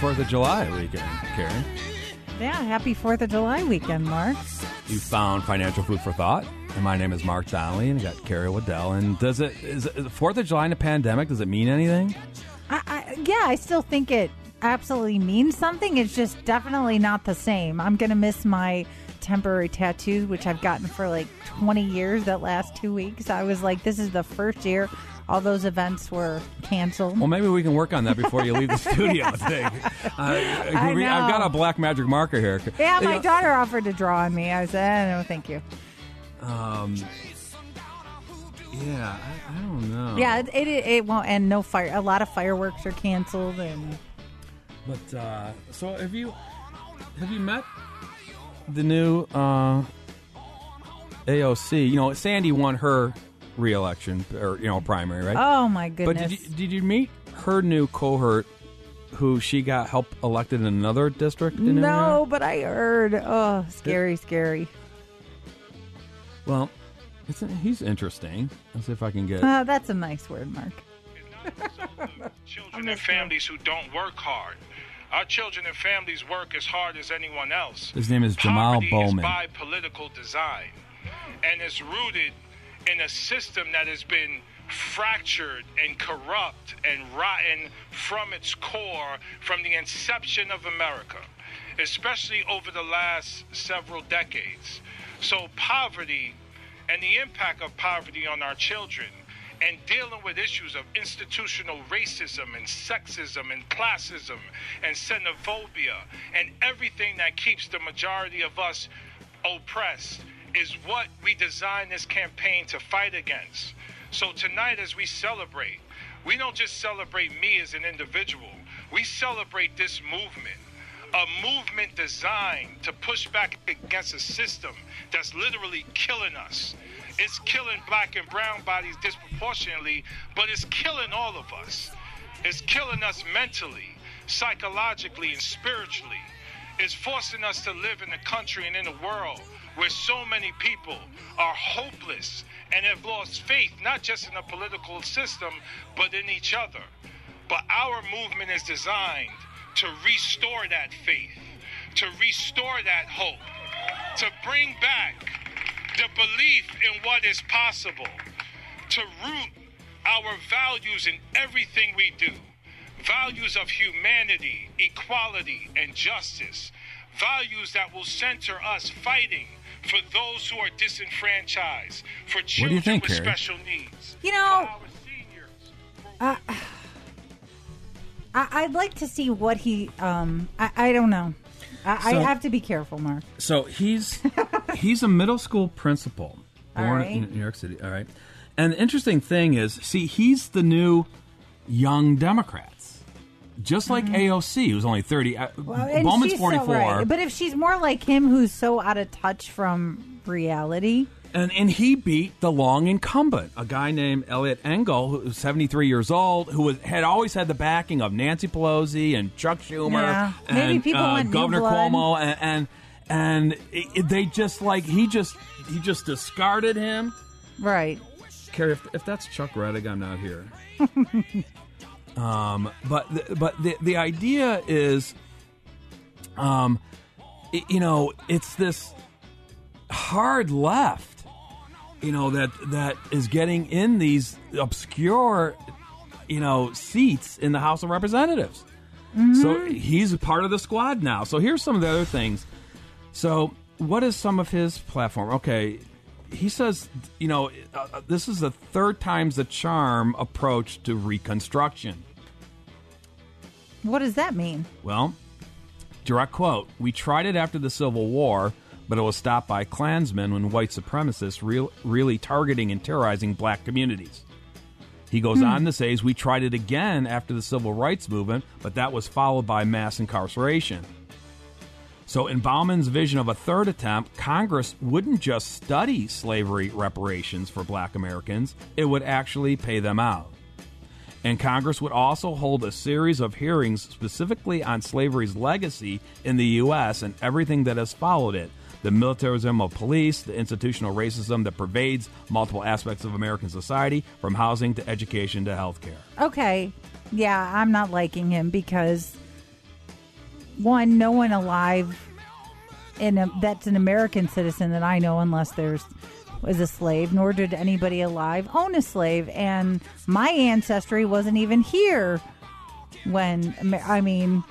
Fourth of July weekend, Karen. Yeah, happy 4th of July weekend, Mark. You found financial food for thought, and my name is Mark Donnelly, and you got Carrie Waddell. And does it is it- Fourth of July in a pandemic? Does it mean anything? I, I, yeah, I still think it absolutely means something. It's just definitely not the same. I'm going to miss my temporary tattoos, which I've gotten for like 20 years that last two weeks. I was like, this is the first year all those events were canceled. Well, maybe we can work on that before you leave the studio. Thing. I, I I've got a black magic marker here. yeah, my You know, daughter offered to draw on me. I said, no, thank you. Um, yeah, I, I don't know. Yeah, it, it it won't and no fire. A lot of fireworks are canceled and But uh, so have you have you met the new uh, AOC? You know, Sandy won her reelection or you know primary, right? oh my but goodness. did you, did you meet her new cohort? Who she got help elected in another district? In no, Indiana? but I heard. Oh, scary, scary. Well, it's, he's interesting. Let's see if I can get. Uh, that's a nice word, Mark. children and families who don't work hard. Our children and families work as hard as anyone else. His name is Jamaal Poverty Bowman. Is by political design, and it's rooted in a system that has been fractured and corrupt and rotten from its core from the inception of America, especially over the last several decades. So poverty and the impact of poverty on our children and dealing with issues of institutional racism and sexism and classism and xenophobia and everything that keeps the majority of us oppressed is what we designed this campaign to fight against. So tonight, as we celebrate, we don't just celebrate me as an individual, we celebrate this movement. A movement designed to push back against a system that's literally killing us. It's killing black and brown bodies disproportionately, but it's killing all of us. It's killing us mentally, psychologically, and spiritually. It's forcing us to live in a country and in a world where so many people are hopeless and have lost faith, not just in the political system, but in each other. But our movement is designed to restore that faith, to restore that hope, to bring back the belief in what is possible, to root our values in everything we do values of humanity, equality, and justice, values that will center us fighting for those who are disenfranchised, for do children you think, with Carrie? special needs. You know, seniors, Uh, I, I'd like to see what he. Um, I, I don't know. I, So- I have to be careful, Mark. So he's he's a middle school principal, born right. in New York City. All right, and the interesting thing is, see, he's the new young Democrats, just like AOC, who's only thirty. Uh, Mm-hmm. Well, and Bowman's she's so four, right. But if she's more like him, who's so out of touch from reality, and and he beat the long incumbent, a guy named Eliot Engel, who's seventy three years old, who was, had always had the backing of Nancy Pelosi and Chuck Schumer, Yeah. Maybe people uh, want new Governor blood. Cuomo, and and, and it, it- they just like he just he just discarded him. right? Carrie, if, if that's Chuck Reddick, I'm not here. um, but the, but the the idea is, um, i- you know, it's this hard left, you know, that that is getting in these obscure, you know, seats in the House of Representatives. So he's a part of the squad now. So here's some of the other things So, what is some of his platform? Okay, he says, you know, uh, uh, this is the third time's the charm approach to Reconstruction. What does that mean? Well, direct quote We tried it after the Civil War, but it was stopped by Klansmen when white supremacists real, really targeting and terrorizing black communities. He goes hmm. on to say, We tried it again after the Civil Rights Movement, but that was followed by mass incarceration. So, in Bowman's vision of a third attempt, Congress wouldn't just study slavery reparations for black Americans, it would actually pay them out. And Congress would also hold a series of hearings specifically on slavery's legacy in the U.S. and everything that has followed it the militarism of police, the institutional racism that pervades multiple aspects of American society, from housing to education to healthcare. Okay. Yeah, I'm not liking him because one, no one alive in a, that's an American citizen that I know, unless there's was a slave, nor did anybody alive own a slave. And my ancestry wasn't even here when I mean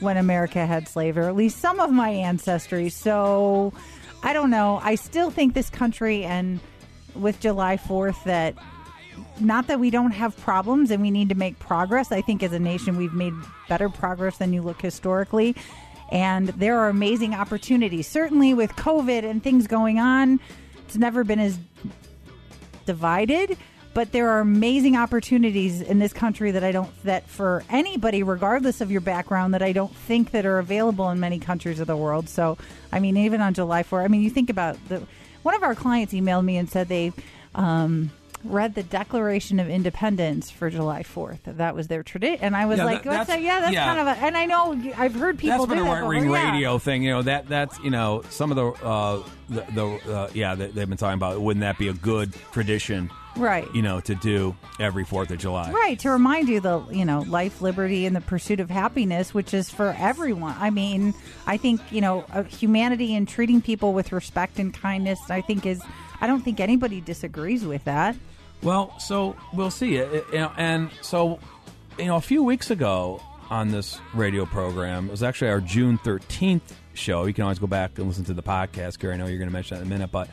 when America had slavery, or at least some of my ancestry. So I don't know. I still think this country and with July 4th that not that we don't have problems and we need to make progress. I think as a nation we've made better progress than you look historically. And there are amazing opportunities. Certainly with COVID and things going on, it's never been as divided, but there are amazing opportunities in this country that I don't that for anybody regardless of your background that I don't think that are available in many countries of the world. So, I mean even on July 4, I mean you think about the one of our clients emailed me and said they um, read the Declaration of Independence for July 4th. That was their tradition. And I was Yeah, like, that- that's- that? yeah, that's yeah. kind of a, and I know I've heard people that's been a that right wing yeah. radio thing. You know that that's you know some of the uh, the, the uh, yeah they, they've been talking about. Wouldn't that be a good tradition? Right. You know to do every Fourth of July. Right, to remind you the you know life, liberty, and the pursuit of happiness, which is for everyone. I mean, I think you know uh, humanity and treating people with respect and kindness. I think is I don't think anybody disagrees with that. Well, so we'll see. It, you know, and so you know, a few weeks ago on this radio program, it was actually our June thirteenth show. You can always go back and listen to the podcast. Carrie, I know you're going to mention that in a minute, but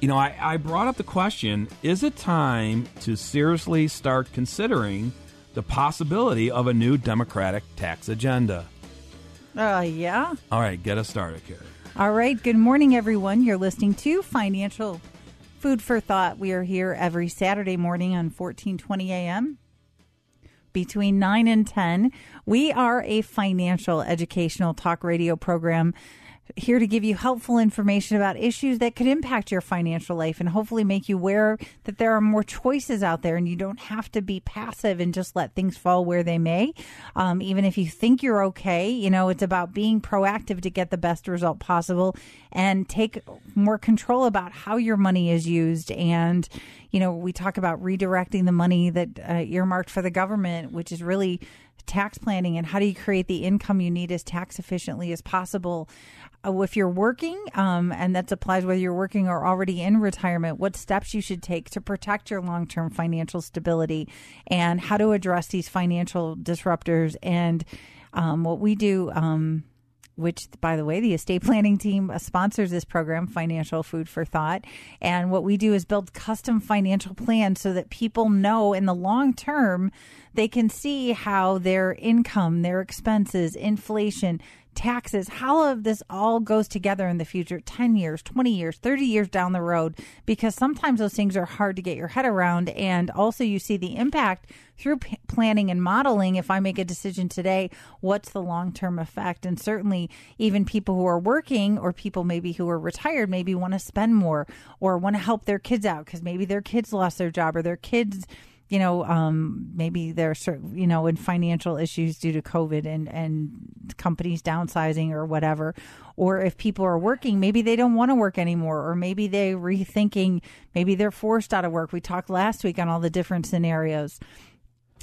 you know, I, I brought up the question: Is it time to seriously start considering the possibility of a new Democratic tax agenda? Uh, yeah. All right, get us started, Carrie. All right. Good morning, everyone. You're listening to Financial Food for Thought. We are here every Saturday morning on 1420 a.m. between 9 and 10. We are a financial educational talk radio program here to give you helpful information about issues that could impact your financial life and hopefully make you aware that there are more choices out there and you don't have to be passive and just let things fall where they may. Um, even if you think you're okay, you know, it's about being proactive to get the best result possible and take more control about how your money is used. And, you know, we talk about redirecting the money that uh, earmarked for the government, which is really tax planning and how do you create the income you need as tax efficiently as possible. Uh, if you're working, um, and that applies whether you're working or already in retirement, what steps you should take to protect your long term financial stability and how to address these financial disruptors. And um, what we do. Um, which, by the way, the estate planning team sponsors this program, Financial Food for Thought. And what we do is build custom financial plans so that people know in the long term they can see how their income, their expenses, inflation, taxes, how of this all goes together in the future 10 years, 20 years, 30 years down the road, because sometimes those things are hard to get your head around. And also, you see the impact through p- planning and modeling. If I make a decision today, what's the long term effect? And certainly, even people who are working or people maybe who are retired maybe want to spend more or want to help their kids out because maybe their kids lost their job or their kids you know, um, maybe they're cer- you know in financial issues due to COVID and and companies downsizing or whatever, or if people are working, maybe they don't want to work anymore, or maybe they're rethinking, maybe they're forced out of work. We talked last week on all the different scenarios.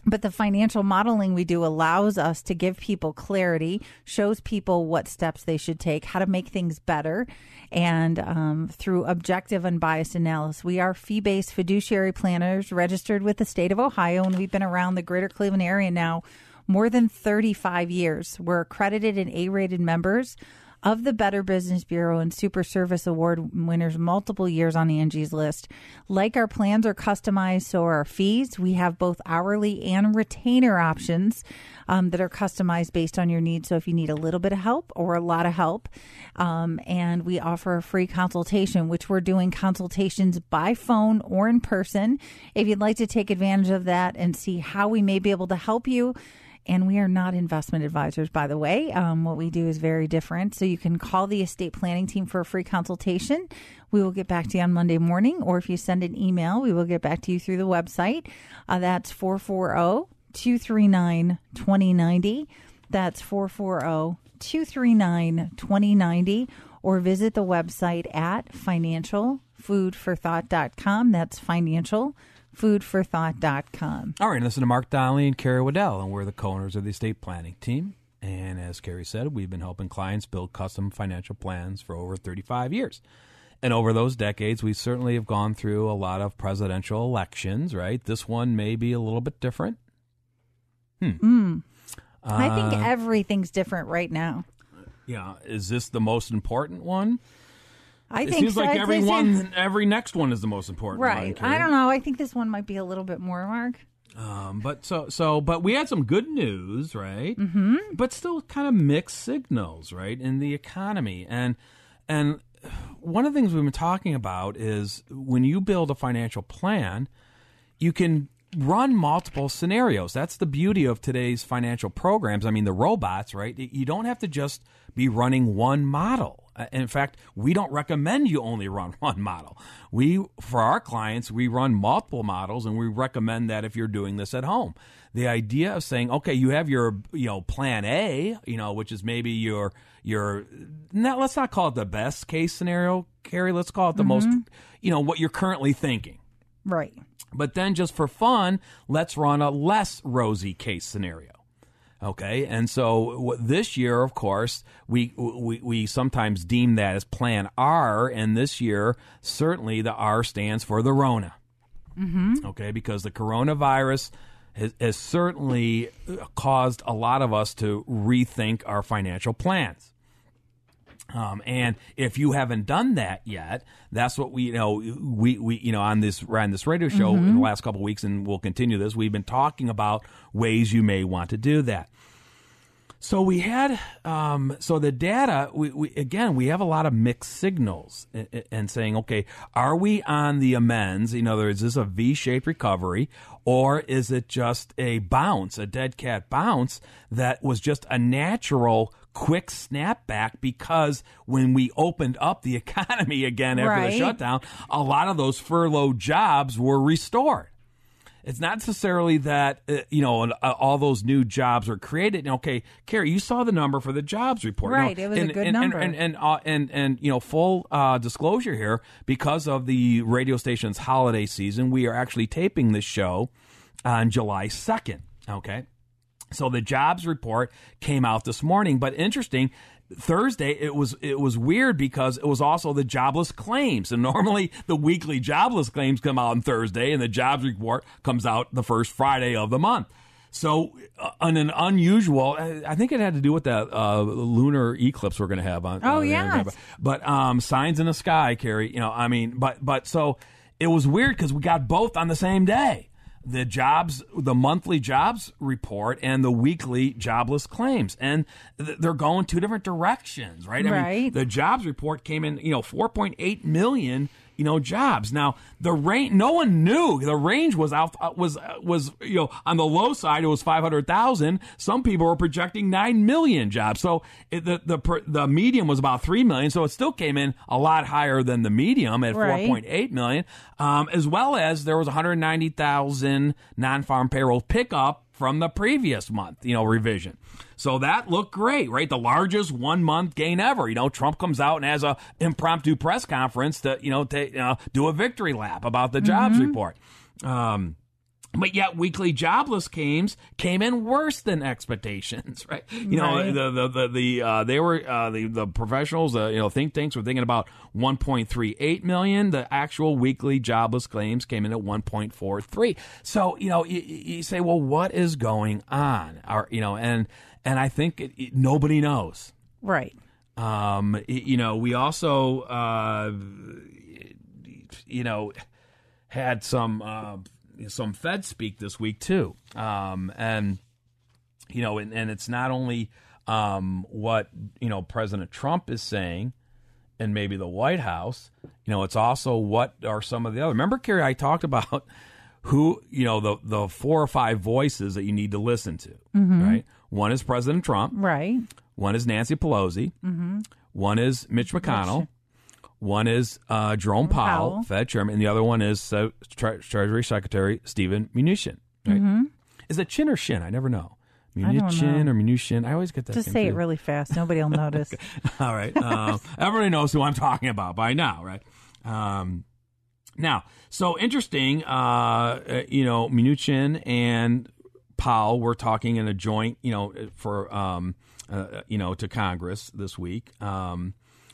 But the financial modeling we do allows us to give people clarity, shows people what steps they should take, how to make things better, and um, through objective, unbiased analysis. We are fee based fiduciary planners registered with the state of Ohio, and we've been around the greater Cleveland area now more than 35 years. We're accredited and A rated members of the Better Business Bureau and Super Service Award winners multiple years on Angie's list. Like our plans are customized, so are our fees. We have both hourly and retainer options um, that are customized based on your needs. So if you need a little bit of help or a lot of help, um, and we offer a free consultation, which we're doing consultations by phone or in person. If you'd like to take advantage of that and see how we may be able to help you, and we are not investment advisors, by the way. Um, what we do is very different. So you can call the estate planning team for a free consultation. We will get back to you on Monday morning, or if you send an email, we will get back to you through the website. Uh, that's 440 239 2090. That's 440 239 2090. Or visit the website at financialfoodforthought.com. That's financialfoodforthought.com. All right, listen to Mark Donnelly and Carrie Waddell, and we're the co owners of the estate planning team. And as Carrie said, we've been helping clients build custom financial plans for over 35 years. And over those decades, we certainly have gone through a lot of presidential elections, right? This one may be a little bit different. Hmm. I think everything's different right now. Yeah, is this the most important one? I it think seems so. like every one, every next one is the most important. Right. I don't know. I think this one might be a little bit more, Mark. Um, but so so, but we had some good news, right? Mm-hmm. But still, kind of mixed signals, right, in the economy, and and one of the things we've been talking about is when you build a financial plan, you can run multiple scenarios. That's the beauty of today's financial programs. I mean, the robots, right? You don't have to just be running one model. Uh, In fact, we don't recommend you only run one model. We, for our clients, we run multiple models and we recommend that if you're doing this at home. The idea of saying, okay, you have your, you know, plan A, you know, which is maybe your, your, not, let's not call it the best case scenario, Carrie. Let's call it the most, you know, what you're currently thinking. Right. But then just for fun, let's run a less rosy case scenario. Okay, and so w- this year, of course, we, we we sometimes deem that as Plan R, and this year, certainly the R stands for the Rona. Mm-hmm. Okay, because the coronavirus has, has certainly caused a lot of us to rethink our financial plans. Um, and if you haven't done that yet, that's what we you know we we you know on this on this radio show in the last couple of weeks, and we'll continue this. We've been talking about ways you may want to do that. So we had um, so the data. We, we again we have a lot of mixed signals and, and saying, okay, are we on the amends? In other words, is this a V-shaped recovery, or is it just a bounce, a dead cat bounce that was just a natural quick snapback because when we opened up the economy again after the shutdown, a lot of those furloughed jobs were restored. It's not necessarily that uh, you know uh, all those new jobs were created. Okay, Carrie, you saw the number for the jobs report, Right, it was a and, good and, number. And and and, uh, and and you know, full uh, disclosure here, because of the radio station's holiday season, we are actually taping this show on July second. Okay, so the jobs report came out this morning, but interesting. Thursday it was it was weird because it was also the jobless claims, and normally the weekly jobless claims come out on Thursday, and the jobs report comes out the first Friday of the month. So, uh, on an unusual, I think it had to do with that uh, lunar eclipse we're going to have on. Oh, uh, yes. but um, signs in the sky, Carrie. You know, I mean, but but so it was weird because we got both on the same day. The jobs, the monthly jobs report, and the weekly jobless claims, and th- they're going two different directions, right? I mean, Right. the jobs report came in, you know, 4.8 million, you know, jobs. Now the range, no one knew the range was out uh, was uh, was you know on the low side it was 500,000. Some people were projecting nine million jobs. So it, the the the medium was about three million. So it still came in a lot higher than the medium at Right. 4.8 million, um, as well as there was 190,000 non-farm payroll pickup from the previous month, you know, revision. So that looked great, right? The largest one month gain ever. You know, Trump comes out and has a impromptu press conference to, you know, to uh, do a victory lap about the jobs report. Um, but yet weekly jobless claims came in worse than expectations, right? You know, Right. the the the, the uh, they were uh, the the professionals, uh, you know, think tanks were thinking about 1.38 million. The actual weekly jobless claims came in at 1.43. So you know, you, you say, well, what is going on? Or you know, and and I think it, it- nobody knows. Right. Um, you know, we also, uh, you know, had some uh, some Fed speak this week too, um, and you know, and, and it's not only um, what you know President Trump is saying, and maybe the White House. You know, it's also what are some of the other. Remember, Carrie, I talked about who you know the the four or five voices that you need to listen to. Right, one is President Trump. Right. One is Nancy Pelosi. One is Mitch McConnell. One is uh, Jerome Powell, Powell. Fed chairman, and the other one is uh, Tre- Treasury Secretary Steven Mnuchin. Right? Is it Chin or Shin? I never know. Mnuchin or Mnuchin? I always get that. Just say it really fast. Nobody will notice. All right. Um, everybody knows who I'm talking about by now, right? Um, now, so interesting. Uh, uh, you know, Mnuchin and Powell were talking in a joint, you know, for um, uh, you know, to Congress this week. Um,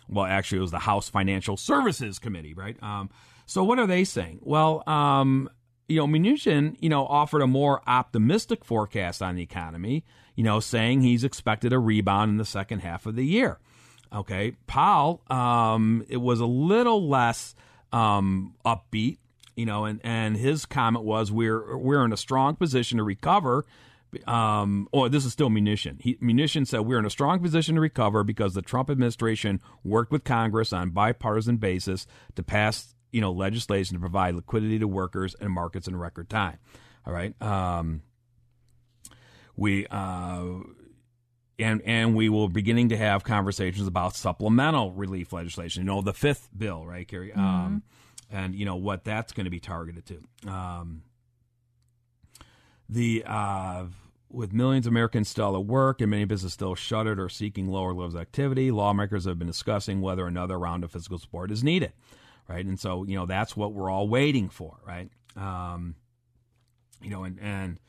well, actually, it was the House Financial Services Committee, right? Um, so, what are they saying? Well, um, you know, Mnuchin, you know, offered a more optimistic forecast on the economy. You know, saying he's expected a rebound in the second half of the year. Okay, Powell, um, it was a little less um, upbeat, you know, and, and his comment was we're we're in a strong position to recover. Um, or this is still Mnuchin. He, Mnuchin said we're in a strong position to recover because the Trump administration worked with Congress on bipartisan basis to pass you know legislation to provide liquidity to workers and markets in record time. All right. Um, we uh, and and we will beginning to have conversations about supplemental relief legislation. You know, the fifth bill, right, Carrie? Um, and you know what that's going to be targeted to. Um, the uh, with millions of Americans still at work and many businesses still shuttered or seeking lower levels of activity, lawmakers have been discussing whether another round of fiscal support is needed, right? And so you know that's what we're all waiting for, right? Um, you know, and and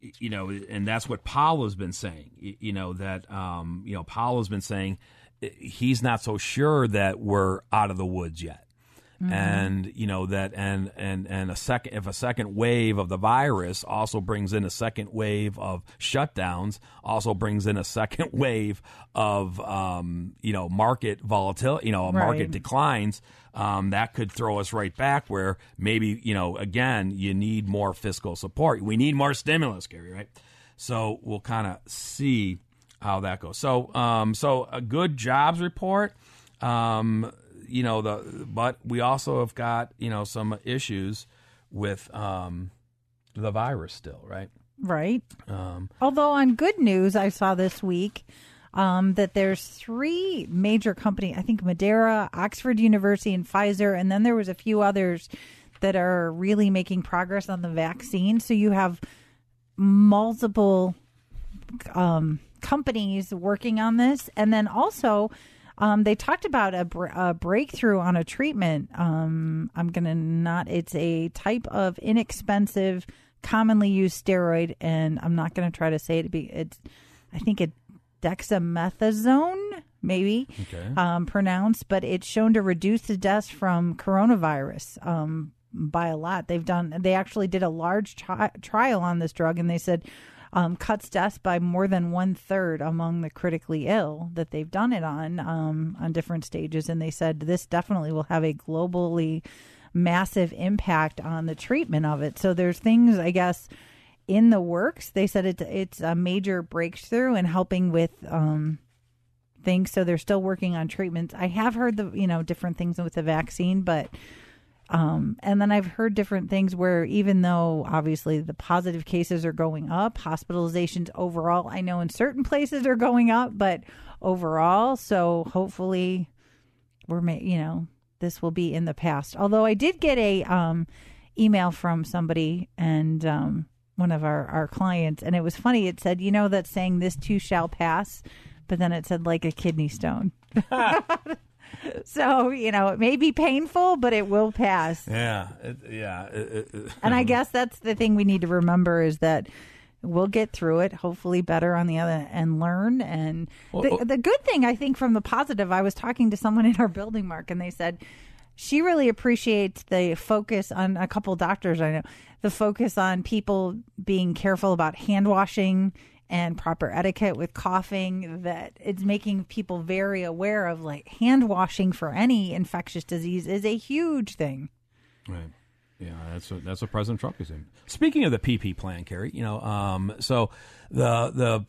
you know, and that's what Powell has been saying. You know that um, you know Powell has been saying eh, he's not so sure that we're out of the woods yet, and you know that and and and a second if a second wave of the virus also brings in a second wave of shutdowns, also brings in a second wave of um, you know market volatility, you know, market declines, um, that could throw us right back where maybe, you know, again, you need more fiscal support. We need more stimulus, Carrie, right? So we'll kind of see how that goes. So, um, so a good jobs report, um, you know, the, but we also have got, you know, some issues with, um, the virus still, right? right. Um, Although on good news, I saw this week um, that there's three major company. I think Moderna, Oxford University, and Pfizer, and then there was a few others that are really making progress on the vaccine. So you have multiple um, companies working on this, and then also. Um, they talked about a, br- a breakthrough on a treatment. Um, I'm gonna not. It's a type of inexpensive, commonly used steroid, and I'm not gonna try to say it. Be it's, I think it dexamethasone, maybe um, pronounced, but it's shown to reduce the deaths from coronavirus um, by a lot. They've done. They actually did a large tri- trial on this drug, and they said um, cuts deaths by more than one third among the critically ill that they've done it on um, on different stages. And they said this definitely will have a globally massive impact on the treatment of it. So there's things, I guess, in the works. They said it's it's a major breakthrough in helping with um, things. So they're still working on treatments. I have heard the you know different things with the vaccine, but um, and then I've heard different things where even though obviously the positive cases are going up, hospitalizations overall, I know in certain places are going up, but overall, so hopefully we're ma- you know this will be in the past. Although I did get a um, email from somebody and um, one of our our clients, and it was funny. It said, you know, that saying "this too shall pass," but then it said like a kidney stone. so you know, it may be painful, but it will pass. yeah, it, yeah. it- it- And I guess that's the thing we need to remember is that we'll get through it, hopefully better on the other and learn. And the, Well, the good thing, I think, from the positive, I was talking to someone in our building, Mark, and they said she really appreciates the focus on a couple doctors I know, the focus on people being careful about hand washing and proper etiquette with coughing that it's making people very aware of like hand washing for any infectious disease is a huge thing. Right. Yeah, that's what, that's what President Trump is doing. Speaking of the PP plan, Carrie, you know, um, so the the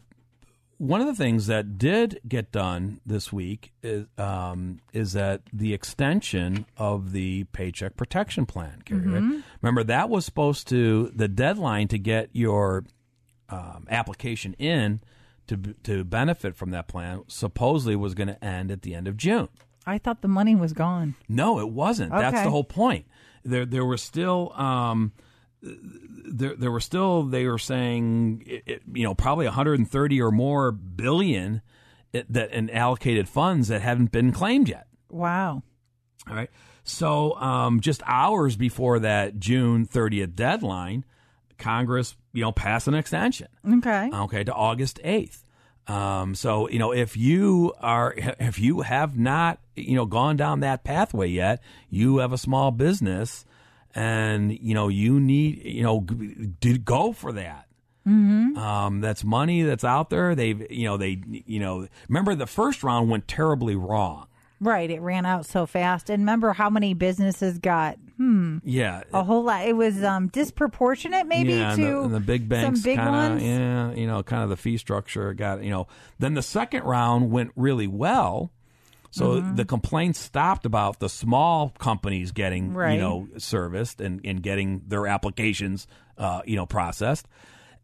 one of the things that did get done this week is um, is that the extension of the Paycheck Protection Plan. Carrie, right? Remember that was supposed to the deadline to get your um, application in to to benefit from that plan supposedly was going to end at the end of June. I thought the money was gone. No, it wasn't. That's the whole point. There, there were still, um, there, there were still. They were saying, it, it- you know, probably 130 or more billion it, that in allocated funds that haven't been claimed yet. Wow. All right. So, um, just hours before that June 30th deadline, Congress, you know, pass an extension Okay. okay to august 8th um, so you know if you are if you have not you know gone down that pathway yet you have a small business and you know you need you know to go for that Hmm. um, that's money that's out there they've you know they you know remember the first round went terribly wrong Right. It ran out so fast. And remember how many businesses got yeah a whole lot. It was um, disproportionate, maybe yeah, and to the, and the big banks some big kinda, ones. Yeah, you know, kind of the fee structure got you know. Then the second round went really well. So Mm-hmm. the complaints stopped about the small companies getting Right. you know serviced and, and getting their applications uh, you know processed,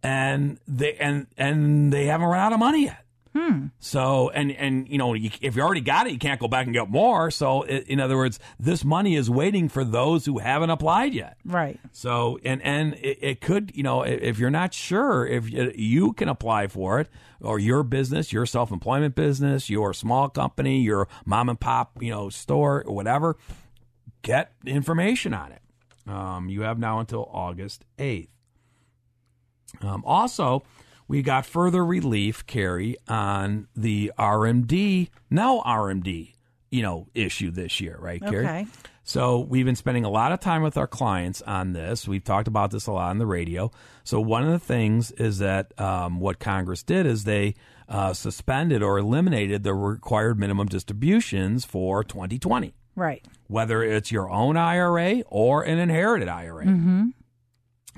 and they and and they haven't run out of money yet. Hmm. So and and you know you, if you already got it, you can't go back and get more. So in other words, this money is waiting for those who haven't applied yet. Right. So and and it, it could you know if you're not sure if you, you can apply for it or your business, your self employment business, your small company, your mom and pop you know store or whatever, get information on it. Um, you have now until August eighth. Um, also, we got further relief, Carrie, on the RMD, now RMD, you know, issue this year, right, Carrie? Okay. So we've been spending a lot of time with our clients on this. We've talked about this a lot on the radio. So one of the things is that um, what Congress did is they uh, suspended or eliminated the required minimum distributions for 2020 Right. whether it's your own IRA or an inherited IRA.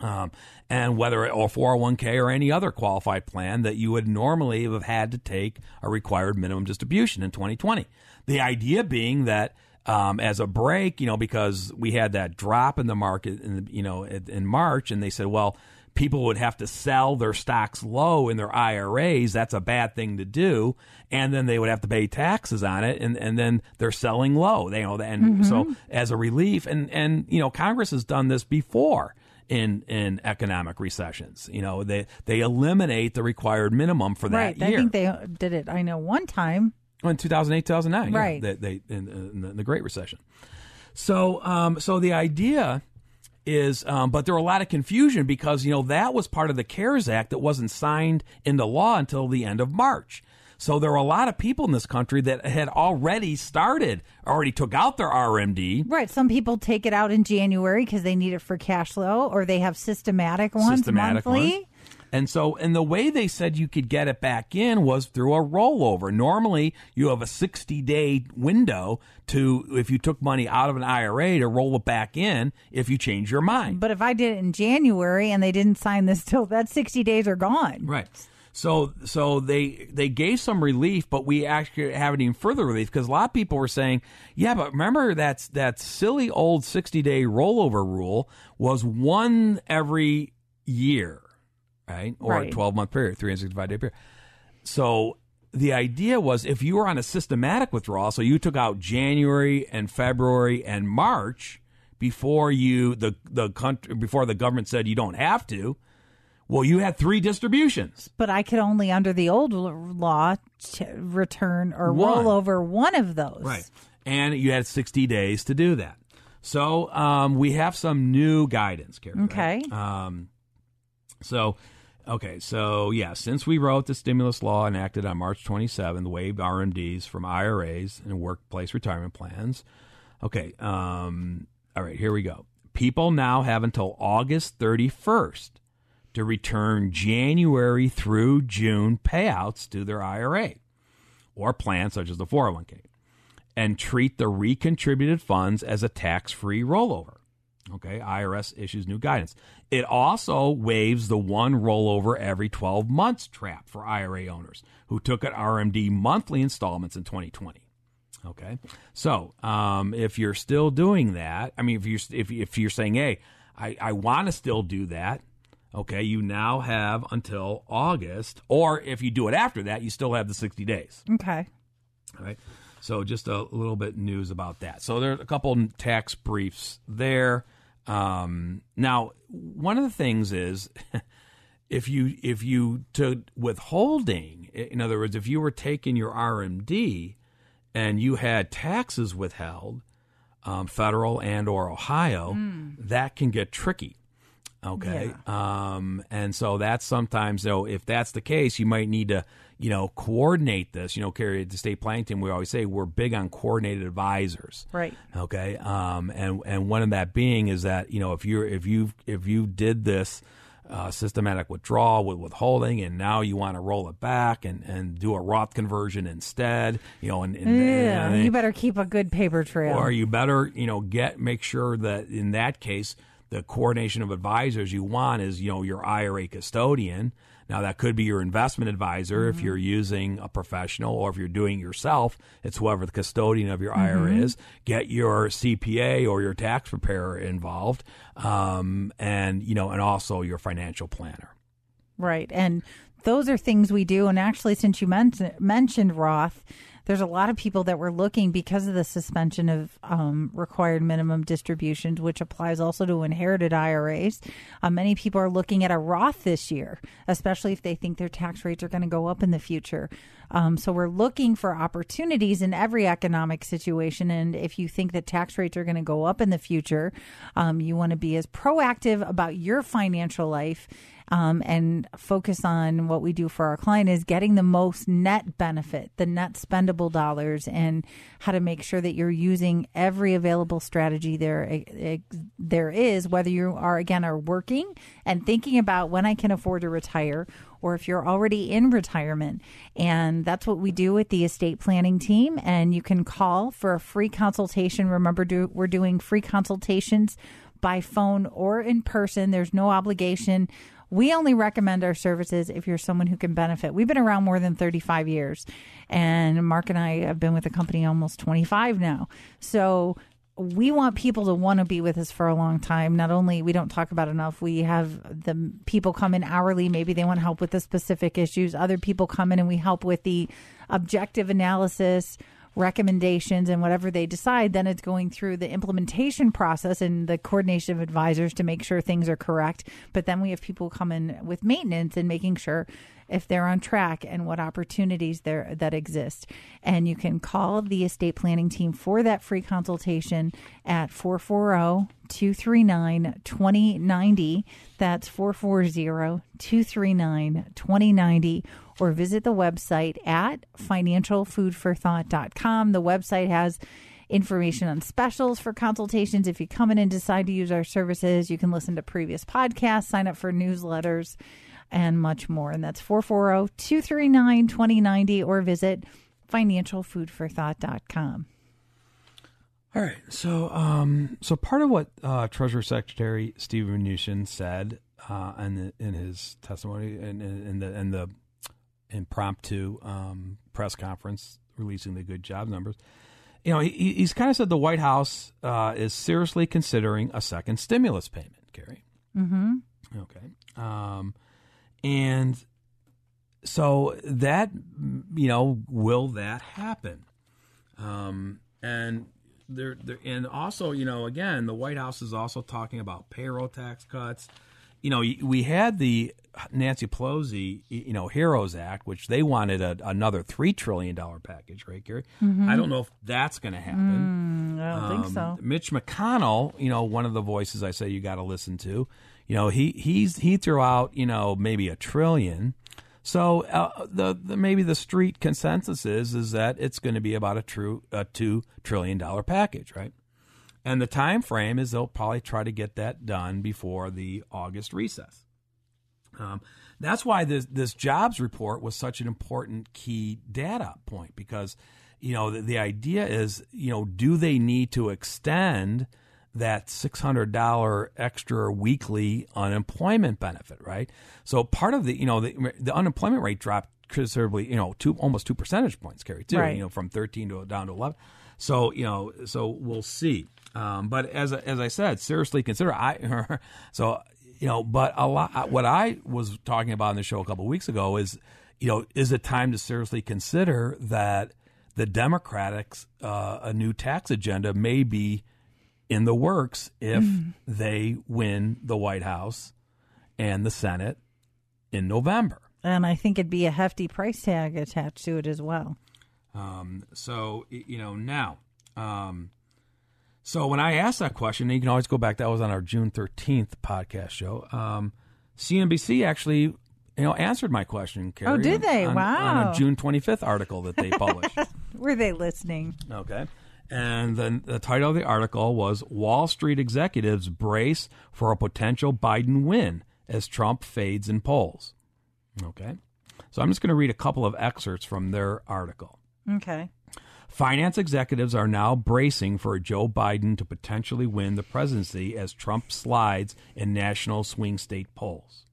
Um, and whether it, or 401k or any other qualified plan that you would normally have had to take a required minimum distribution in 2020. The idea being that um, as a break, you know, because we had that drop in the market, in the, you know, in, March, and they said, well, people would have to sell their stocks low in their IRAs. That's a bad thing to do, and then they would have to pay taxes on it, and, and then they're selling low. They you know, and so as a relief, and and you know, Congress has done this before in in economic recessions. You know, they they eliminate the required minimum for that right. year. I think they did it. I know one time. in 2008 2009 yeah, Right. they, they in, in the, in the great recession so um so the idea is um, but there were a lot of confusion because you know that was part of the cares act that wasn't signed into law until the end of march so there were a lot of people in this country that had already started already took out their rmd Right. Some people take it out in January because they need it for cash flow, or they have systematic ones systematic monthly. ones. And so, and the way they said you could get it back in was through a rollover. Normally, you have a 60 day window to, if you took money out of an IRA, to roll it back in if you change your mind. But if I did it in January and they didn't sign this till that sixty days are gone. Right. So, so they they gave some relief, but we actually have it even further relief because a lot of people were saying, "Yeah, but remember that's that silly old sixty day rollover rule was one every year, right, or Right. a twelve month period, three hundred sixty five day period." So the idea was if you were on a systematic withdrawal, so you took out January and February and March before you the the country before the government said you don't have to. Well, you had three distributions. But I could only, under the old law, ch- return or One. roll over one of those. Right. And you had 60 days to do that. So um, we have some new guidance, Carrie. right? Okay. Um, so, okay. So, yeah, since we wrote the stimulus law enacted on March 27th, waived RMDs from IRAs and workplace retirement plans. Okay. Um, all right, here we go. People now have until August 31st to return January through June payouts to their IRA or plan such as the 401k and treat the recontributed funds as a tax free rollover. Okay, IRS issues new guidance. It also waives the one rollover every 12 months trap for IRA owners who took an RMD monthly installments in 2020. Okay, so um, if you're still doing that, I mean, if you're if, if you're saying, hey, I, I want to still do that, okay, you now have until August, or if you do it after that, you still have the 60 days. Okay. All right. So just a little bit news about that. So there's a couple tax briefs there. Um, now, one of the things is if you if you to withholding, in other words, if you were taking your RMD and you had taxes withheld, um, federal and or Ohio, mm. that can get tricky. Okay, yeah. um, and so that's sometimes though if that's the case, you might need to you know, coordinate this. You know, carry the state planning team. We always say we're big on coordinated advisors. Right. Okay. Um, and and one of that being is that you know if you're if you if you did this. Uh, systematic withdrawal with withholding, and now you want to roll it back and, and do a Roth conversion instead. You know, and, and yeah, and, you better keep a good paper trail, or you better you know get make sure that in that case the coordination of advisors you want is you know your IRA custodian now, that could be your investment advisor mm-hmm. if you're using a professional, or if you're doing yourself, it's whoever the custodian of your mm-hmm. IRA is. Get your CPA or your tax preparer involved, um, and you know, and also your financial planner. Right, and those are things we do. And actually, since you men- mentioned Roth, there's a lot of people that were looking because of the suspension of um, required minimum distributions, which applies also to inherited IRAs. Uh, many people are looking at a Roth this year, especially if they think their tax rates are going to go up in the future. Um, so we're looking for opportunities in every economic situation. And if you think that tax rates are going to go up in the future, um, you want to be as proactive about your financial life um, and focus on what we do for our client is getting the most net benefit, the net spendable dollars, and how to make sure that you're using every available strategy there there is, whether you are again are working and thinking about when I can afford to retire or if you're already in retirement. And that's what we do with the estate planning team. And you can call for a free consultation. Remember, do, we're doing free consultations by phone or in person. There's no obligation. We only recommend our services if you're someone who can benefit. We've been around more than 35 years, and Mark and I have been with the company almost 25 now. So we want people to want to be with us for a long time. Not only we don't talk about enough, we have the people come in hourly. Maybe they want help with the specific issues. Other people come in and we help with the objective analysis recommendations and whatever they decide, then it's going through the implementation process and the coordination of advisors to make sure things are correct. But then we have people come in with maintenance and making sure if they're on track and what opportunities there that exist. And you can call the estate planning team for that free consultation at 440 239 2090. That's 440 239 2090 or visit the website at financialfoodforthought.com. The website has information on specials for consultations. If you come in and decide to use our services, you can listen to previous podcasts, sign up for newsletters, and much more. And that's 440 239 2090 or visit financialfoodforthought.com. All right, so um, so part of what uh, Treasury Secretary Steven Mnuchin said uh, in the, in his testimony and in, in, the in the impromptu um, press conference releasing the good job numbers. You know, he, he's kind of said the White House uh, is seriously considering a second stimulus payment, Carrie. Mm-hmm. Okay. Um, and so that, you know, will that happen? Um, and there, there, and also, you know, again, the White House is also talking about payroll tax cuts you know, we had the Nancy Pelosi, you know, Heroes Act, which they wanted a, another three trillion dollar package, right, Carrie? Mm-hmm. I don't know if that's going to happen. Mm, I don't um, think so. Mitch McConnell, you know, one of the voices I say you got to listen to. You know, he he's he threw out, you know, maybe a trillion. So uh, the, the maybe the street consensus is is that it's going to be about a true a two trillion dollar package, right? And the time frame is they'll probably try to get that done before the August recess. Um, that's why this this jobs report was such an important key data point because you know the, the idea is you know do they need to extend that $600 extra weekly unemployment benefit, right? So part of the, you know, the, the unemployment rate dropped considerably, you know, two, almost two percentage points, Carrie, too, Right. you know, from 13 to down to 11. So, you know, so we'll see. Um, but as, as I said, seriously consider, I, so, you know, but a lot, what I was talking about in the show a couple of weeks ago is, you know, is it time to seriously consider that the Democrats, uh, a new tax agenda may be in the works if they win the White House and the Senate in November. And I think it'd be a hefty price tag attached to it as well. Um, so you know now. Um, so when I asked that question, you can always go back. That was on our June thirteenth podcast show. Um, CNBC actually, you know, answered my question. Carrie, Oh, did they? on- on a June twenty fifth article that they published. Were they listening? Okay. And then the title of the article was Wall Street Executives Brace for a Potential Biden Win as Trump Fades in Polls. Okay. So I'm just going to read a couple of excerpts from their article. Okay. Finance executives are now bracing for Joe Biden to potentially win the presidency as Trump slides in national swing state polls.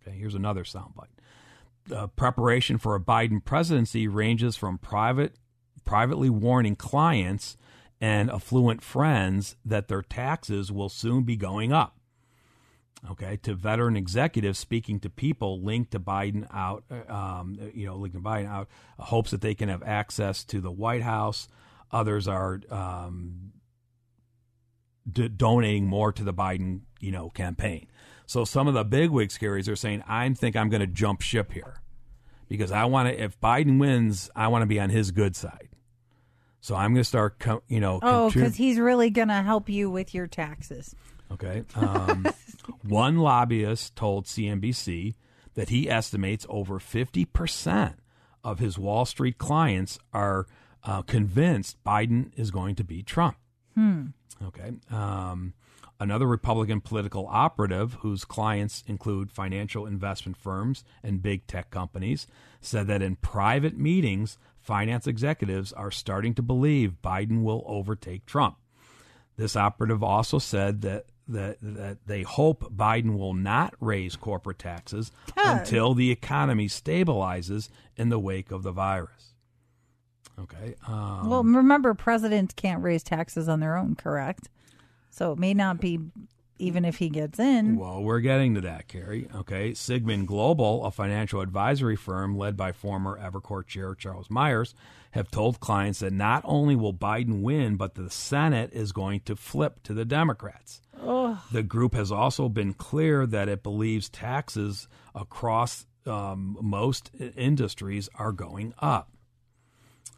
Okay, here's another soundbite. The preparation for a Biden presidency ranges from private privately warning clients and affluent friends that their taxes will soon be going up. Okay, to veteran executives speaking to people linked to Biden out, uh, um, you know, linked to Biden out, hopes that they can have access to the White House. Others are um, d- donating more to the Biden, you know, campaign. So some of the bigwigs carries are saying, "I think I'm going to jump ship here because I want to. If Biden wins, I want to be on his good side. So I'm going to start, co- you know, Oh, contrib- because he's really going to help you with your taxes. Okay. Um, one lobbyist told CNBC that he estimates over 50% of his Wall Street clients are uh, convinced Biden is going to beat Trump. Okay. Um, another Republican political operative whose clients include financial investment firms and big tech companies said that in private meetings, finance executives are starting to believe Biden will overtake Trump. This operative also said that that that they hope Biden will not raise corporate taxes until the economy stabilizes in the wake of the virus. Okay. Um, well, remember, presidents can't raise taxes on their own, correct? So it may not be even if he gets in. Well, we're getting to that, Carrie. Okay. Signum Global, a financial advisory firm led by former Evercore chair Charles Myers, have told clients that not only will Biden win, but the Senate is going to flip to the Democrats. The group has also been clear that it believes taxes across um, most industries are going up.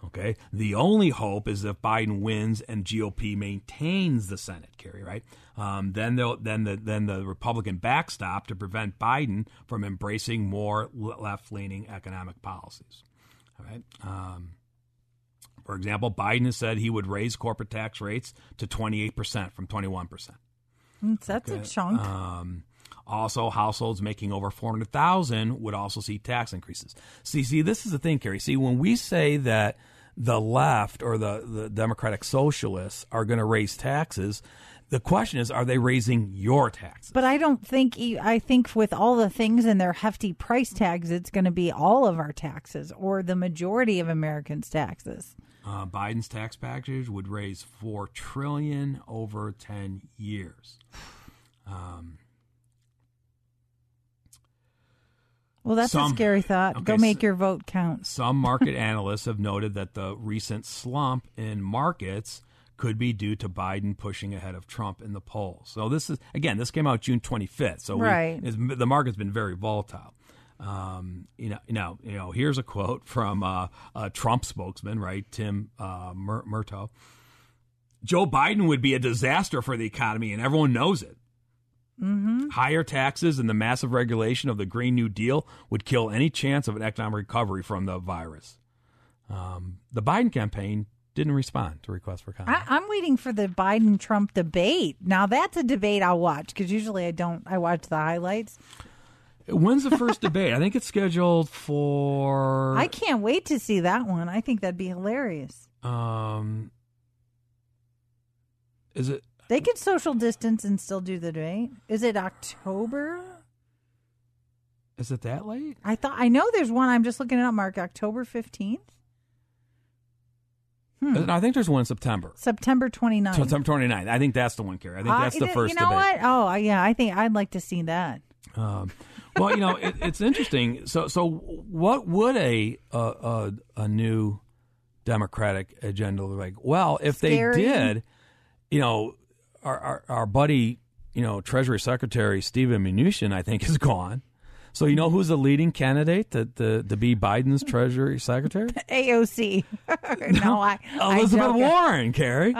Okay. The only hope is if Biden wins and GOP maintains the Senate, Carrie, right? Um, then they'll then the then the Republican backstop to prevent Biden from embracing more left leaning economic policies. All right. Um, for example, Biden has said he would raise corporate tax rates to 28% from 21%. That's a chunk. Um, also, households making over four hundred thousand would also see tax increases. See, see, this is the thing, Carrie. See, when we say that the left or the, the Democratic Socialists are going to raise taxes, the question is, are they raising your taxes? But I don't think I think with all the things and their hefty price tags, it's going to be all of our taxes or the majority of Americans' taxes. Uh, Biden's tax package would raise four trillion over ten years. Well, that's Some- a scary thought. okay, Go make so- your vote count. Some market analysts have noted that the recent slump in markets could be due to Biden pushing ahead of Trump in the polls. So this is again, this came out June 25th. So Right. it's- the market's been very volatile. Um, you know, you know, you know. Here's a quote from uh, a Trump spokesman, right, Tim uh, Mur- Murtaugh. Joe Biden would be a disaster for the economy, and everyone knows it. Higher taxes and the massive regulation of the Green New Deal would kill any chance of an economic recovery from the virus. Um, the Biden campaign didn't respond to requests for comment. I, I'm waiting for the Biden Trump debate. Now that's a debate I'll watch because usually I don't. I watch the highlights. When's the first debate? I think it's scheduled for. I can't wait to see that one. I think that'd be hilarious. Um, is it? They could social distance and still do the debate. Is it October? Is it that late? I thought I know there's one. I'm just looking it up. Mark October 15th, Hmm. I think there's one in September. September 29th. September 29th. I think that's the one, Carrie. I think Uh, that's the you first know debate. what? Oh, yeah. I think I'd like to see that. Um, well, you know, it, it's interesting. So, so what would a a, a, a new Democratic agenda look like? Well, if Scary. they did, you know, our, our our buddy, you know, Treasury Secretary Steven Mnuchin, I think, is gone. So you know who's the leading candidate to, to, to be Biden's Treasury Secretary? AOC. no, I. Oh, I Elizabeth joke. Warren, Carrie.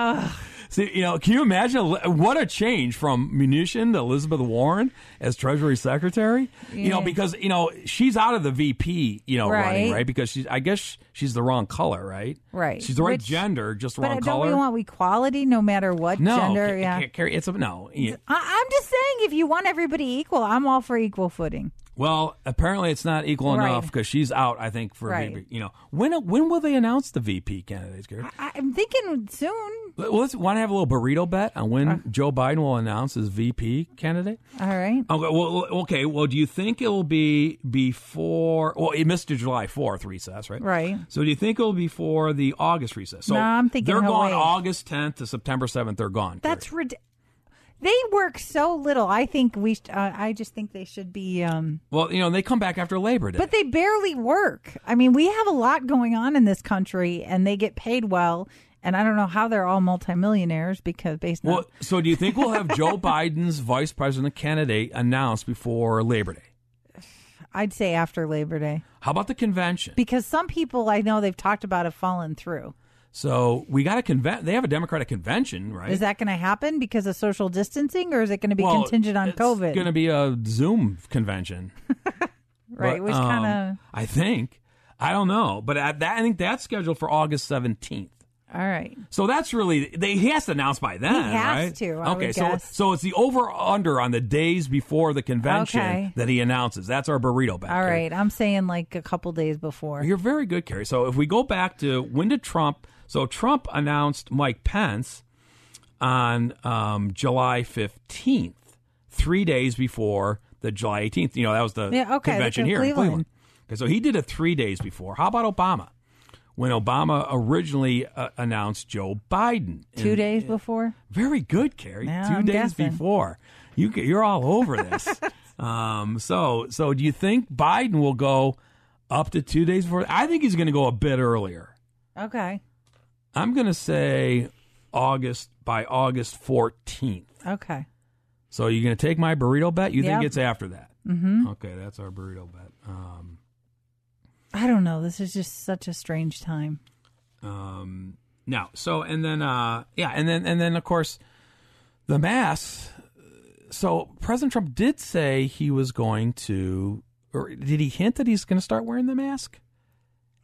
See, you know, can you imagine what a change from Mnuchin to Elizabeth Warren as Treasury Secretary? You know, because you know she's out of the VP, you know, running Right. right because she's. I guess she's the wrong color, right? Right. She's the right Which- gender, just wrong don't color. we want equality no matter what no, gender? Ca- yeah. Ca- Carrie, it's a no. Yeah. I, I'm just saying, if you want everybody equal, I'm all for equal footing. Well, apparently it's not equal Right. enough because she's out. I think for Right. VP. You know, when when will they announce the VP candidates, Carrie? I, I'm thinking soon. Well, let's want to have a little burrito bet on when Uh. Joe Biden will announce his VP candidate. All right. Okay, well, okay. Well, do you think it'll be before? Well, it missed the July Fourth recess, right? Right. So, do you think it'll be before the August recess? So No, I'm thinking they're gone wait. August 10th to September 7th. They're gone. That's Carrie. They work so little. I think we. sh- Uh, I just think they should be. Um, well, you know, they come back after Labor Day. but they barely work. I mean, we have a lot going on in this country, and they get paid well. And I don't know how they're all multimillionaires because based on well, so do you think we'll have Joe Biden's vice president candidate announced before Labor Day? I'd say after Labor Day How about the convention? because some people I know they've talked about have fallen through. So we got a convent. They have a Democratic convention, right? Is that going to happen because of social distancing, or is it going to be Well, contingent on COVID? it's Going to be a Zoom convention. right, But, which um, kind of I think. I don't know, but at that, I think that's scheduled for August seventeenth. all right. So that's really they, he has to announce by then, He has right? to, I okay, so guess. so it's the over under on the days before the convention Okay. that he announces. That's our burrito back. All right. I'm saying like a couple days before. You're very good, Carrie. So if we go back to when did Trump? So Trump announced Mike Pence on um, July 15th, three days before the July 18th. You know that was the Yeah, okay, convention here in Cleveland. Cleveland. Okay, so he did it three days before. How about Obama? When Obama originally uh, announced Joe Biden, Two And- days before. Very good, Carrie. Yeah, 2 I'm days guessing. before. You you're all over this. um, so so do you think Biden will go up to two days before? I think he's going to go a bit earlier. Okay. I'm going to say August by August 14th. Okay. So you're going to take my burrito bet? You think it's after that? Mm-hmm. Okay, that's our burrito bet. Um, I don't know. This is just such a strange time. um, now, so and then uh, yeah, and then and then of course the masks. So President Trump did say he was going to, or did he hint that he's going to start wearing the mask?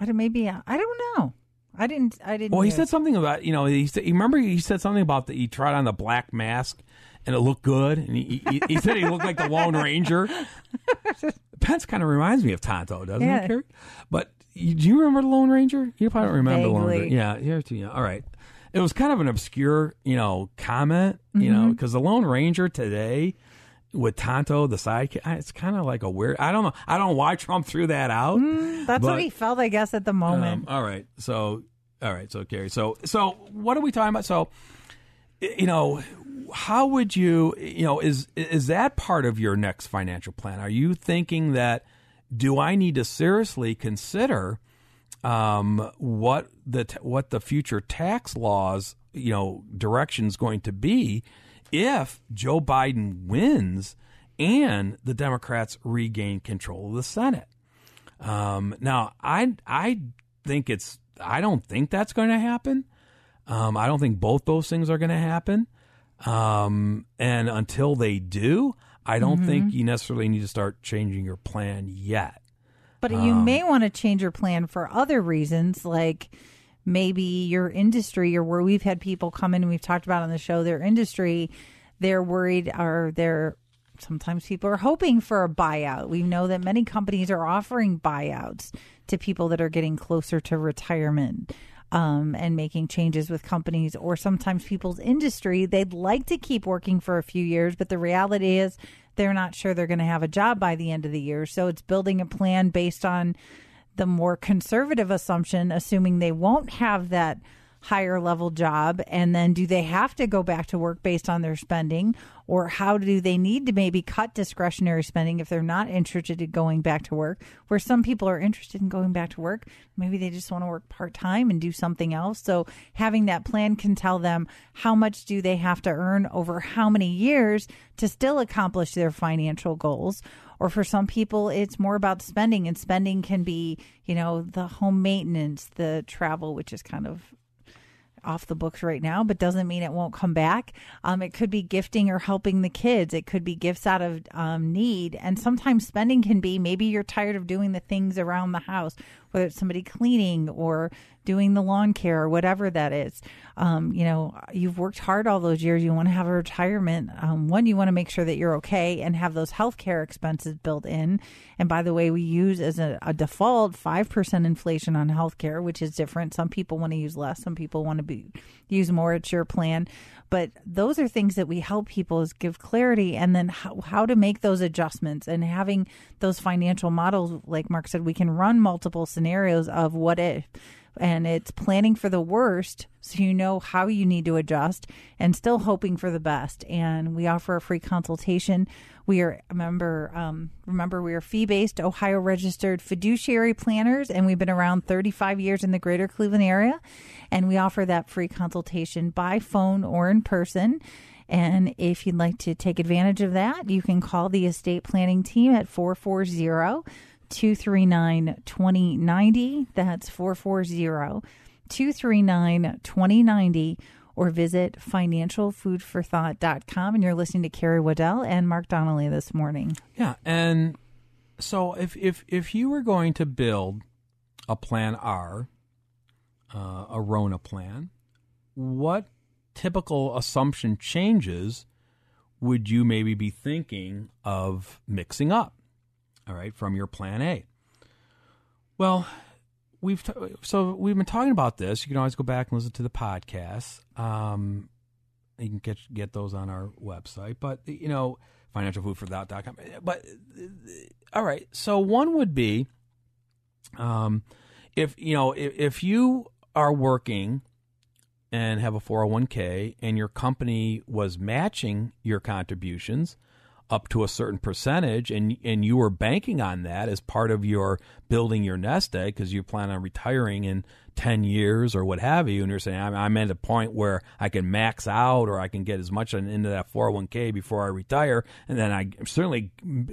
I don't maybe I don't know. I didn't I didn't Well, he hear. said something about you know he said you remember he said something about that he tried on the black mask and it looked good and he he, he said he looked like the Lone Ranger. Pence kind of reminds me of Tonto, doesn't Yeah. it, Carrie? But you, do you remember the Lone Ranger? You probably don't remember the Lone Ranger. Yeah, you're too young. All right. It was kind of an obscure, you know, comment, you Mm-hmm. know, because the Lone Ranger today with Tonto, the sidekick, it's kind of like a weird. I don't know. I don't know why Trump threw that out. That's but- what he felt, I guess, at the moment. um, all right. So, all right. So, Carrie. So, so what are we talking about? So, you know, how would you, you know, is is that part of your next financial plan? Are you thinking that do I need to seriously consider um, what the t- what the future tax laws, you know, direction is going to be if Joe Biden wins and the Democrats regain control of the Senate? Um, now, I I think it's I don't think that's going to happen. Um, I don't think both those things are going to happen. Um, and until they do, I don't think you necessarily need to start changing your plan yet. But you um, may want to change your plan for other reasons, like maybe your industry or where we've had people come in and we've talked about on the show their industry, they're worried or they're sometimes people are hoping for a buyout. We know that many companies are offering buyouts to people that are getting closer to retirement. Um, and making changes with companies, or sometimes people's industry, they'd like to keep working for a few years, but the reality is they're not sure they're going to have a job by the end of the year. So it's building a plan based on the more conservative assumption, assuming they won't have that higher level job and then do they have to go back to work based on their spending or how do they need to maybe cut discretionary spending if they're not interested in going back to work? Where some people are interested in going back to work maybe they just want to work part-time and do something else. So having that plan can tell them how much do they have to earn over how many years to still accomplish their financial goals or for some people it's more about spending and spending can be you know the home maintenance the travel which is kind of off the books right now, but doesn't mean it won't come back. Um, it could be gifting or helping the kids. It could be gifts out of um, need. And sometimes spending can be maybe you're tired of doing the things around the house, whether it's somebody cleaning or doing the lawn care or whatever that is. Um, you know, you've worked hard all those years. You want to have a retirement. Um, one, you want to make sure that you're okay and have those health care expenses built in. And by the way, we use as a, a default 5% inflation on health care, which is different. Some people want to use less, some people want to be use more. It's your plan. But those are things that we help people is give clarity and then how, how to make those adjustments and having those financial models. Like Mark said, we can run multiple scenarios of what if and it's planning for the worst so you know how you need to adjust and still hoping for the best and we offer a free consultation we are remember um, remember we are fee-based ohio registered fiduciary planners and we've been around 35 years in the greater cleveland area. And we offer that free consultation by phone or in person. And if you'd like to take advantage of that, you can call the estate planning team at 440 239 2090. That's 440 239 2090 or visit financialfoodforthought.com. And you're listening to Carrie Waddell and Mark Donnelly this morning. Yeah. And so if, if, if you were going to build a plan R, uh, a Rona plan, what typical assumption changes would you maybe be thinking of mixing up? all right, from your plan A. Well, we've t- so we've been talking about this. You can always go back and listen to the podcast. Um, you can get get those on our website, but you know, financialfoodforthought.com. But all right, so one would be, um, if you know, if, if you are working and have a 401k and your company was matching your contributions up to a certain percentage and and you were banking on that as part of your building your nest egg because you plan on retiring in 10 years or what have you and you're saying I'm, I'm at a point where I can max out or I can get as much into that 401k before I retire and then I certainly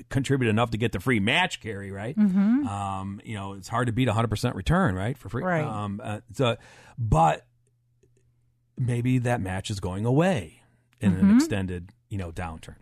contribute enough to get the free match Carrie right mm-hmm. um, you know it's hard to beat 100% return right for free right. Um, uh, so, but maybe that match is going away in mm-hmm. an extended you know downturn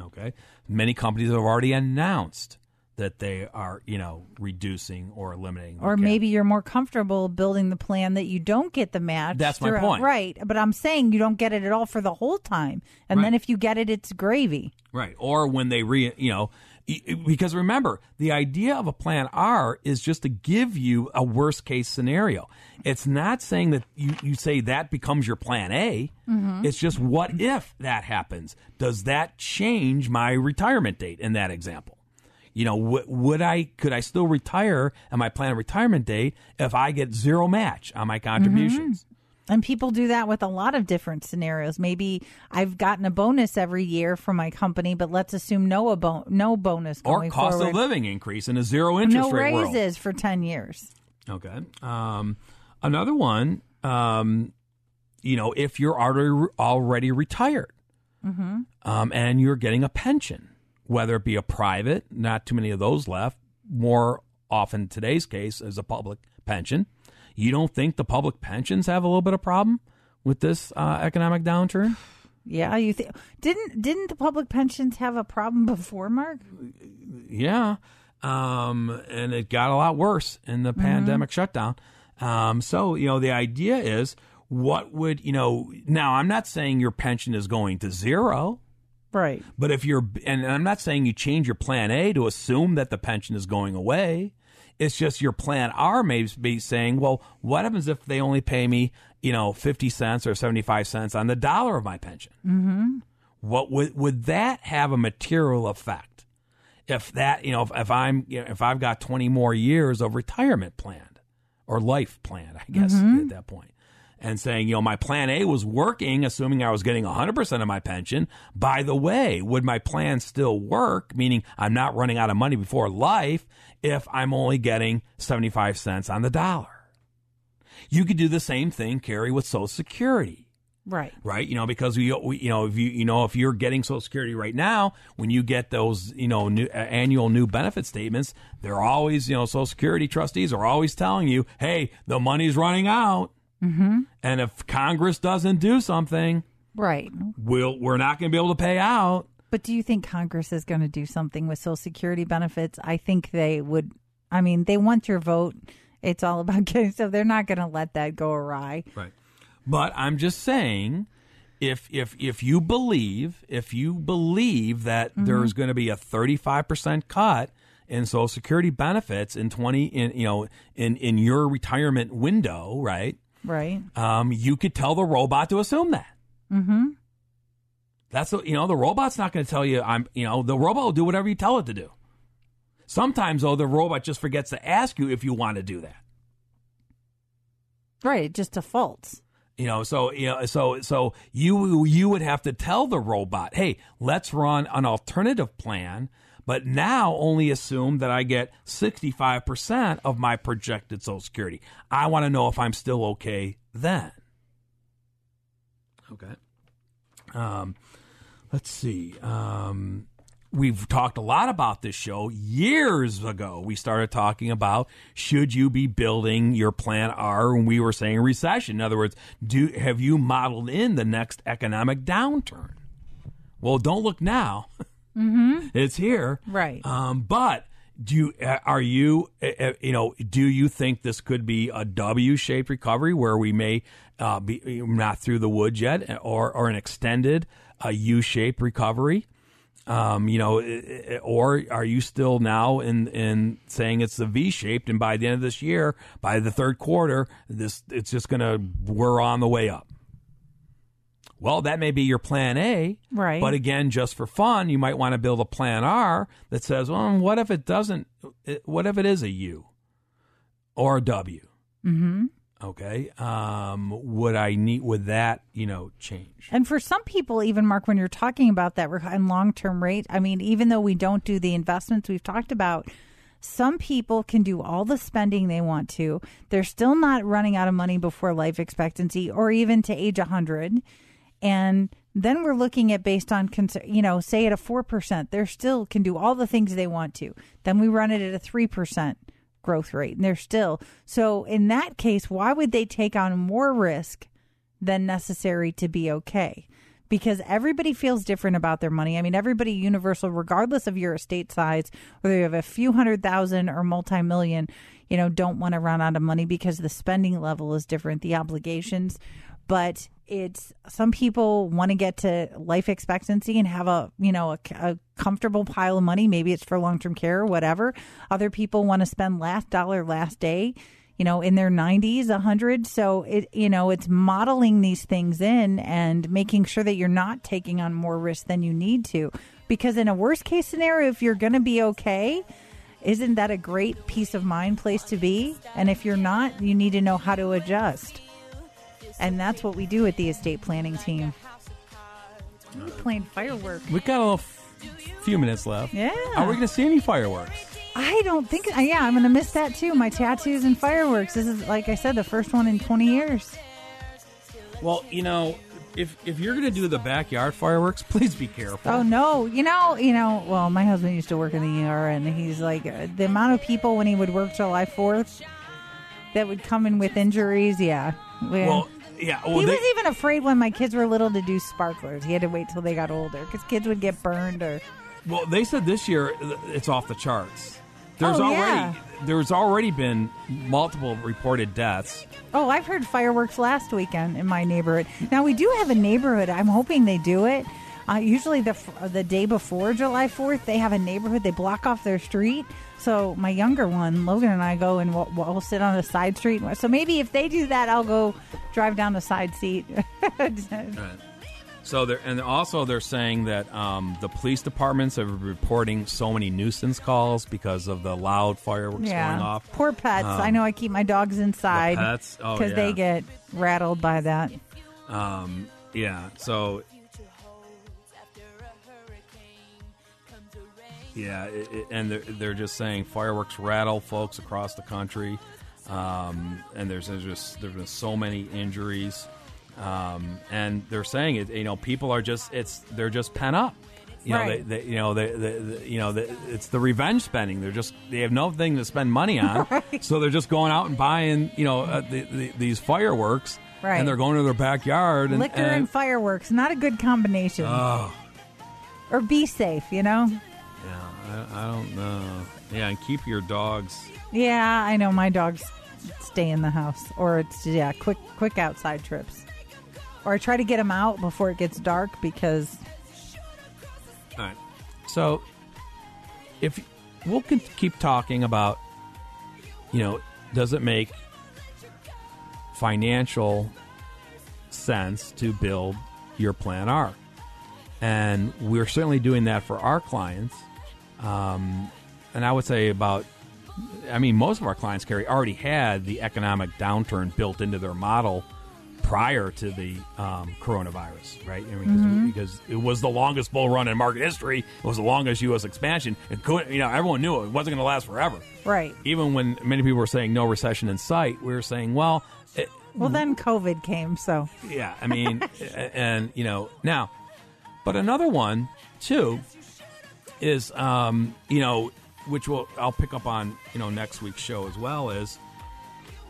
Okay. Many companies have already announced that they are, you know, reducing or eliminating. Or maybe you're more comfortable building the plan that you don't get the match. That's my point. Right. But I'm saying you don't get it at all for the whole time. And Right. then if you get it, it's gravy. Right. Or when they re, you know, because remember, the idea of a plan R is just to give you a worst case scenario. It's not saying that you, you say that becomes your plan A. Mm-hmm. It's just what if that happens? Does that change my retirement date in that example? You know, w- would I, could I still retire at my planned retirement date if I get zero match on my contributions? Mm-hmm. And people do that with a lot of different scenarios. Maybe I've gotten a bonus every year from my company, but let's assume no a bo- no bonus Or cost forward. of living increase in a zero interest no rate raises world. for 10 years. Okay. Um, another one, um, you know, if you're already already retired, um, and you're getting a pension, whether it be a private, not too many of those left. More often, today's case, is a public pension. You don't think the public pensions have a little bit of problem with this uh, economic downturn? Yeah, you think didn't didn't the public pensions have a problem before, Mark? Yeah. Um, and it got a lot worse in the pandemic shutdown. Um, so, you know, the idea is what would, you know, now I'm not saying your pension is going to zero. Right. But if you're, and I'm not saying you change your plan A to assume that the pension is going away. It's just your plan R may be saying, well, what happens if they only pay me, you know, 50 cents or 75 cents on the dollar of my pension? Mm-hmm. What would, would that have a material effect? If that, you know, if, if I'm, you know, if I've got 20 more years of retirement planned or life planned, I guess at that point and saying, you know, my plan A was working, assuming I was getting 100% of my pension. By the way, would my plan still work, meaning I'm not running out of money before life, if I'm only getting 75 cents on the dollar? You could do the same thing, Carrie, with Social Security Right. right? You know, because we, we, you know, if you, you know, if you're getting Social Security right now, when you get those, you know, new, uh, annual new benefit statements, they're always, you know, Social Security trustees are always telling you, hey, the money's running out, mm-hmm. and if Congress doesn't do something, Right. we'll, we're not going to be able to pay out. But do you think Congress is going to do something with Social Security benefits? I think they would. I mean, they want your vote. It's all about getting, so they're not going to let that go awry. Right. But I'm just saying, if if if you believe if you believe that there's going to be a 35 percent cut in Social Security benefits in 20 in you know in in your retirement window, right? Right. Um, you could tell the robot to assume that. Mm-hmm. That's you know the robot's not going to tell you I'm you know the robot will do whatever you tell it to do. Sometimes though the robot just forgets to ask you if you want to do that. Right. It just defaults. You know, so you know, so so you you would have to tell the robot, "Hey, let's run an alternative plan, but now only assume that I get 65% of my projected social security. I want to know if I'm still okay then." Okay. Um let's see. Um we've talked a lot about this show years ago. We started talking about should you be building your plan R when we were saying recession. In other words, do have you modeled in the next economic downturn? Well, don't look now. Mm-hmm. It's here, Right. Um, but do you uh, are you uh, uh, you know do you think this could be a W-shaped recovery where we may uh, be not through the woods yet, or or an extended uh, U-shaped recovery? um, you know, or are you still now in in saying it's the V shaped, and by the end of this year, by the third quarter, this it's just going to we're on the way up. Well, that may be your plan A, Right. But again, just for fun, you might want to build a plan R that says, "Well, what if it doesn't? What if it is a U or a W? Mm-hmm. Okay, um, would I need? Would that you know change? And for some people, even Mark, when you're talking about that and long term rate, I mean, even though we don't do the investments we've talked about, some people can do all the spending they want to. They're still not running out of money before life expectancy or even to age 100. And then we're looking at based on, you know, say at a 4%, they still can do all the things they want to. Then we run it at a 3% growth rate and they're still. So in that case, why would they take on more risk than necessary to be okay? Because everybody feels different about their money. I mean, everybody universal, regardless of your estate size, whether you have a few hundred thousand or multi million, you know, don't want to run out of money because the spending level is different, the obligations. But it's some people want to get to life expectancy and have a you know a, a comfortable pile of money maybe it's for long-term care or whatever other people want to spend last dollar last day you know in their 90s 100 so it you know it's modeling these things in and making sure that you're not taking on more risk than you need to because in a worst case scenario if you're going to be okay isn't that a great peace of mind place to be and if you're not you need to know how to adjust and that's what we do at the estate planning team. We're playing fireworks. We've got a few minutes left. Yeah. Are we going to see any fireworks? I don't think. Yeah, I'm going to miss that too. My tattoos and fireworks. This is, like I said, the first one in 20 years. Well, you know, if if you're going to do the backyard fireworks, please be careful. Oh no, you know, you know. Well, my husband used to work in the ER, and he's like uh, the amount of people when he would work July 4th that would come in with injuries. Yeah. Yeah. Well, yeah. Well, he they, was even afraid when my kids were little to do sparklers. He had to wait till they got older because kids would get burned or. well, they said this year uh, it's off the charts. There's Oh, already yeah. there's already been multiple reported deaths. Oh, I've heard fireworks last weekend in my neighborhood. Now we do have a neighborhood. I'm hoping they do it. Uh, usually the the day before July Fourth, they have a neighborhood. They block off their street. So my younger one, Logan, and I go and we'll, we'll sit on a side street. So maybe if they do that, I'll go drive down the side seat. Right. So they're and also they're saying that um, the police departments are reporting so many nuisance calls because of the loud fireworks going off. Poor pets. I know I keep my dogs inside pets? Oh, because yeah. they get rattled by that. Um, yeah. So. Yeah, it, it, and they're, they're just saying fireworks rattle folks across the country, um, and there's, there's just there's been so many injuries, um, and they're saying it. You know, people are just it's they're just pent up. You know, Right. they, they, you know, they, they, you know, they, it's the revenge spending. They're just they have nothing to spend money on, so they're just going out and buying, you know, uh, the, the, these fireworks, Right. and they're going to their backyard and Liquor and, fireworks, not a good combination. Oh, or be safe, you know. yeah, I, I don't know. Yeah, and keep your dogs. Yeah, I know my dogs stay in the house, or it's yeah, quick quick outside trips, or I try to get them out before it gets dark because All right. So, if we'll keep talking about, you know, does it make financial sense to build your plan R? And we're certainly doing that for our clients. Um, and I would say about, I mean, most of our clients, Carrie, already had the economic downturn built into their model prior to the um, coronavirus, right? I mean, because, because it was the longest bull run in market history. It was the longest U.S. expansion. It could, you know, everyone knew it wasn't going to last forever. right. Even when many people were saying no recession in sight, we were saying, well, it, Well, then COVID came, so yeah, I mean, and you know now, but another one too is um, you know which will I'll pick up on you know next week's show as well is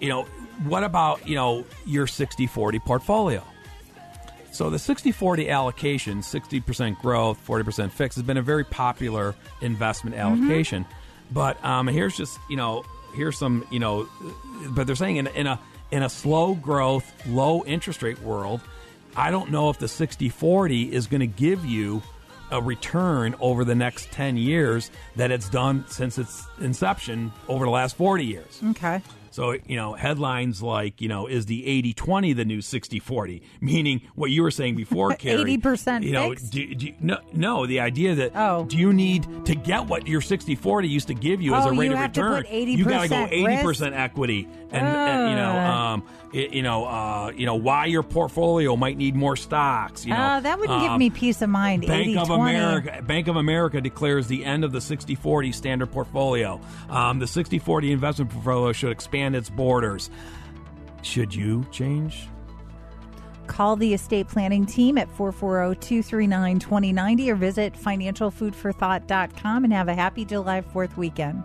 you know what about you know your 60-40 portfolio. So the 60-40 allocation, 60% growth, 40% fixed, has been a very popular investment allocation. But um, here's just you know here's some you know, but they're saying in, in a in a slow growth, low interest rate world, I don't know if the 60-40 is going to give you a return over the next 10 years that it's done since its inception over the last 40 years. okay. So, you know, headlines like, you know, is the 80 20 the new 60 40? Meaning what you were saying before, Carrie. 80% You know, do, do no, no, the idea that Oh. do you need to get what your 60 40 used to give you as Oh, a rate you of have to return? you got to go 80% 80% equity. And, and, you know, um, you know, uh, you know, why your portfolio might need more stocks. You know, Oh, that wouldn't give Um, me peace of mind. Bank 80, of 20. America Bank of America declares the end of the 60-40 standard portfolio. Um, the 60-40 investment portfolio should expand its borders. Should you change? Call the estate planning team at 440-239-2090 or visit financialfoodforthought.com and have a happy July 4th weekend.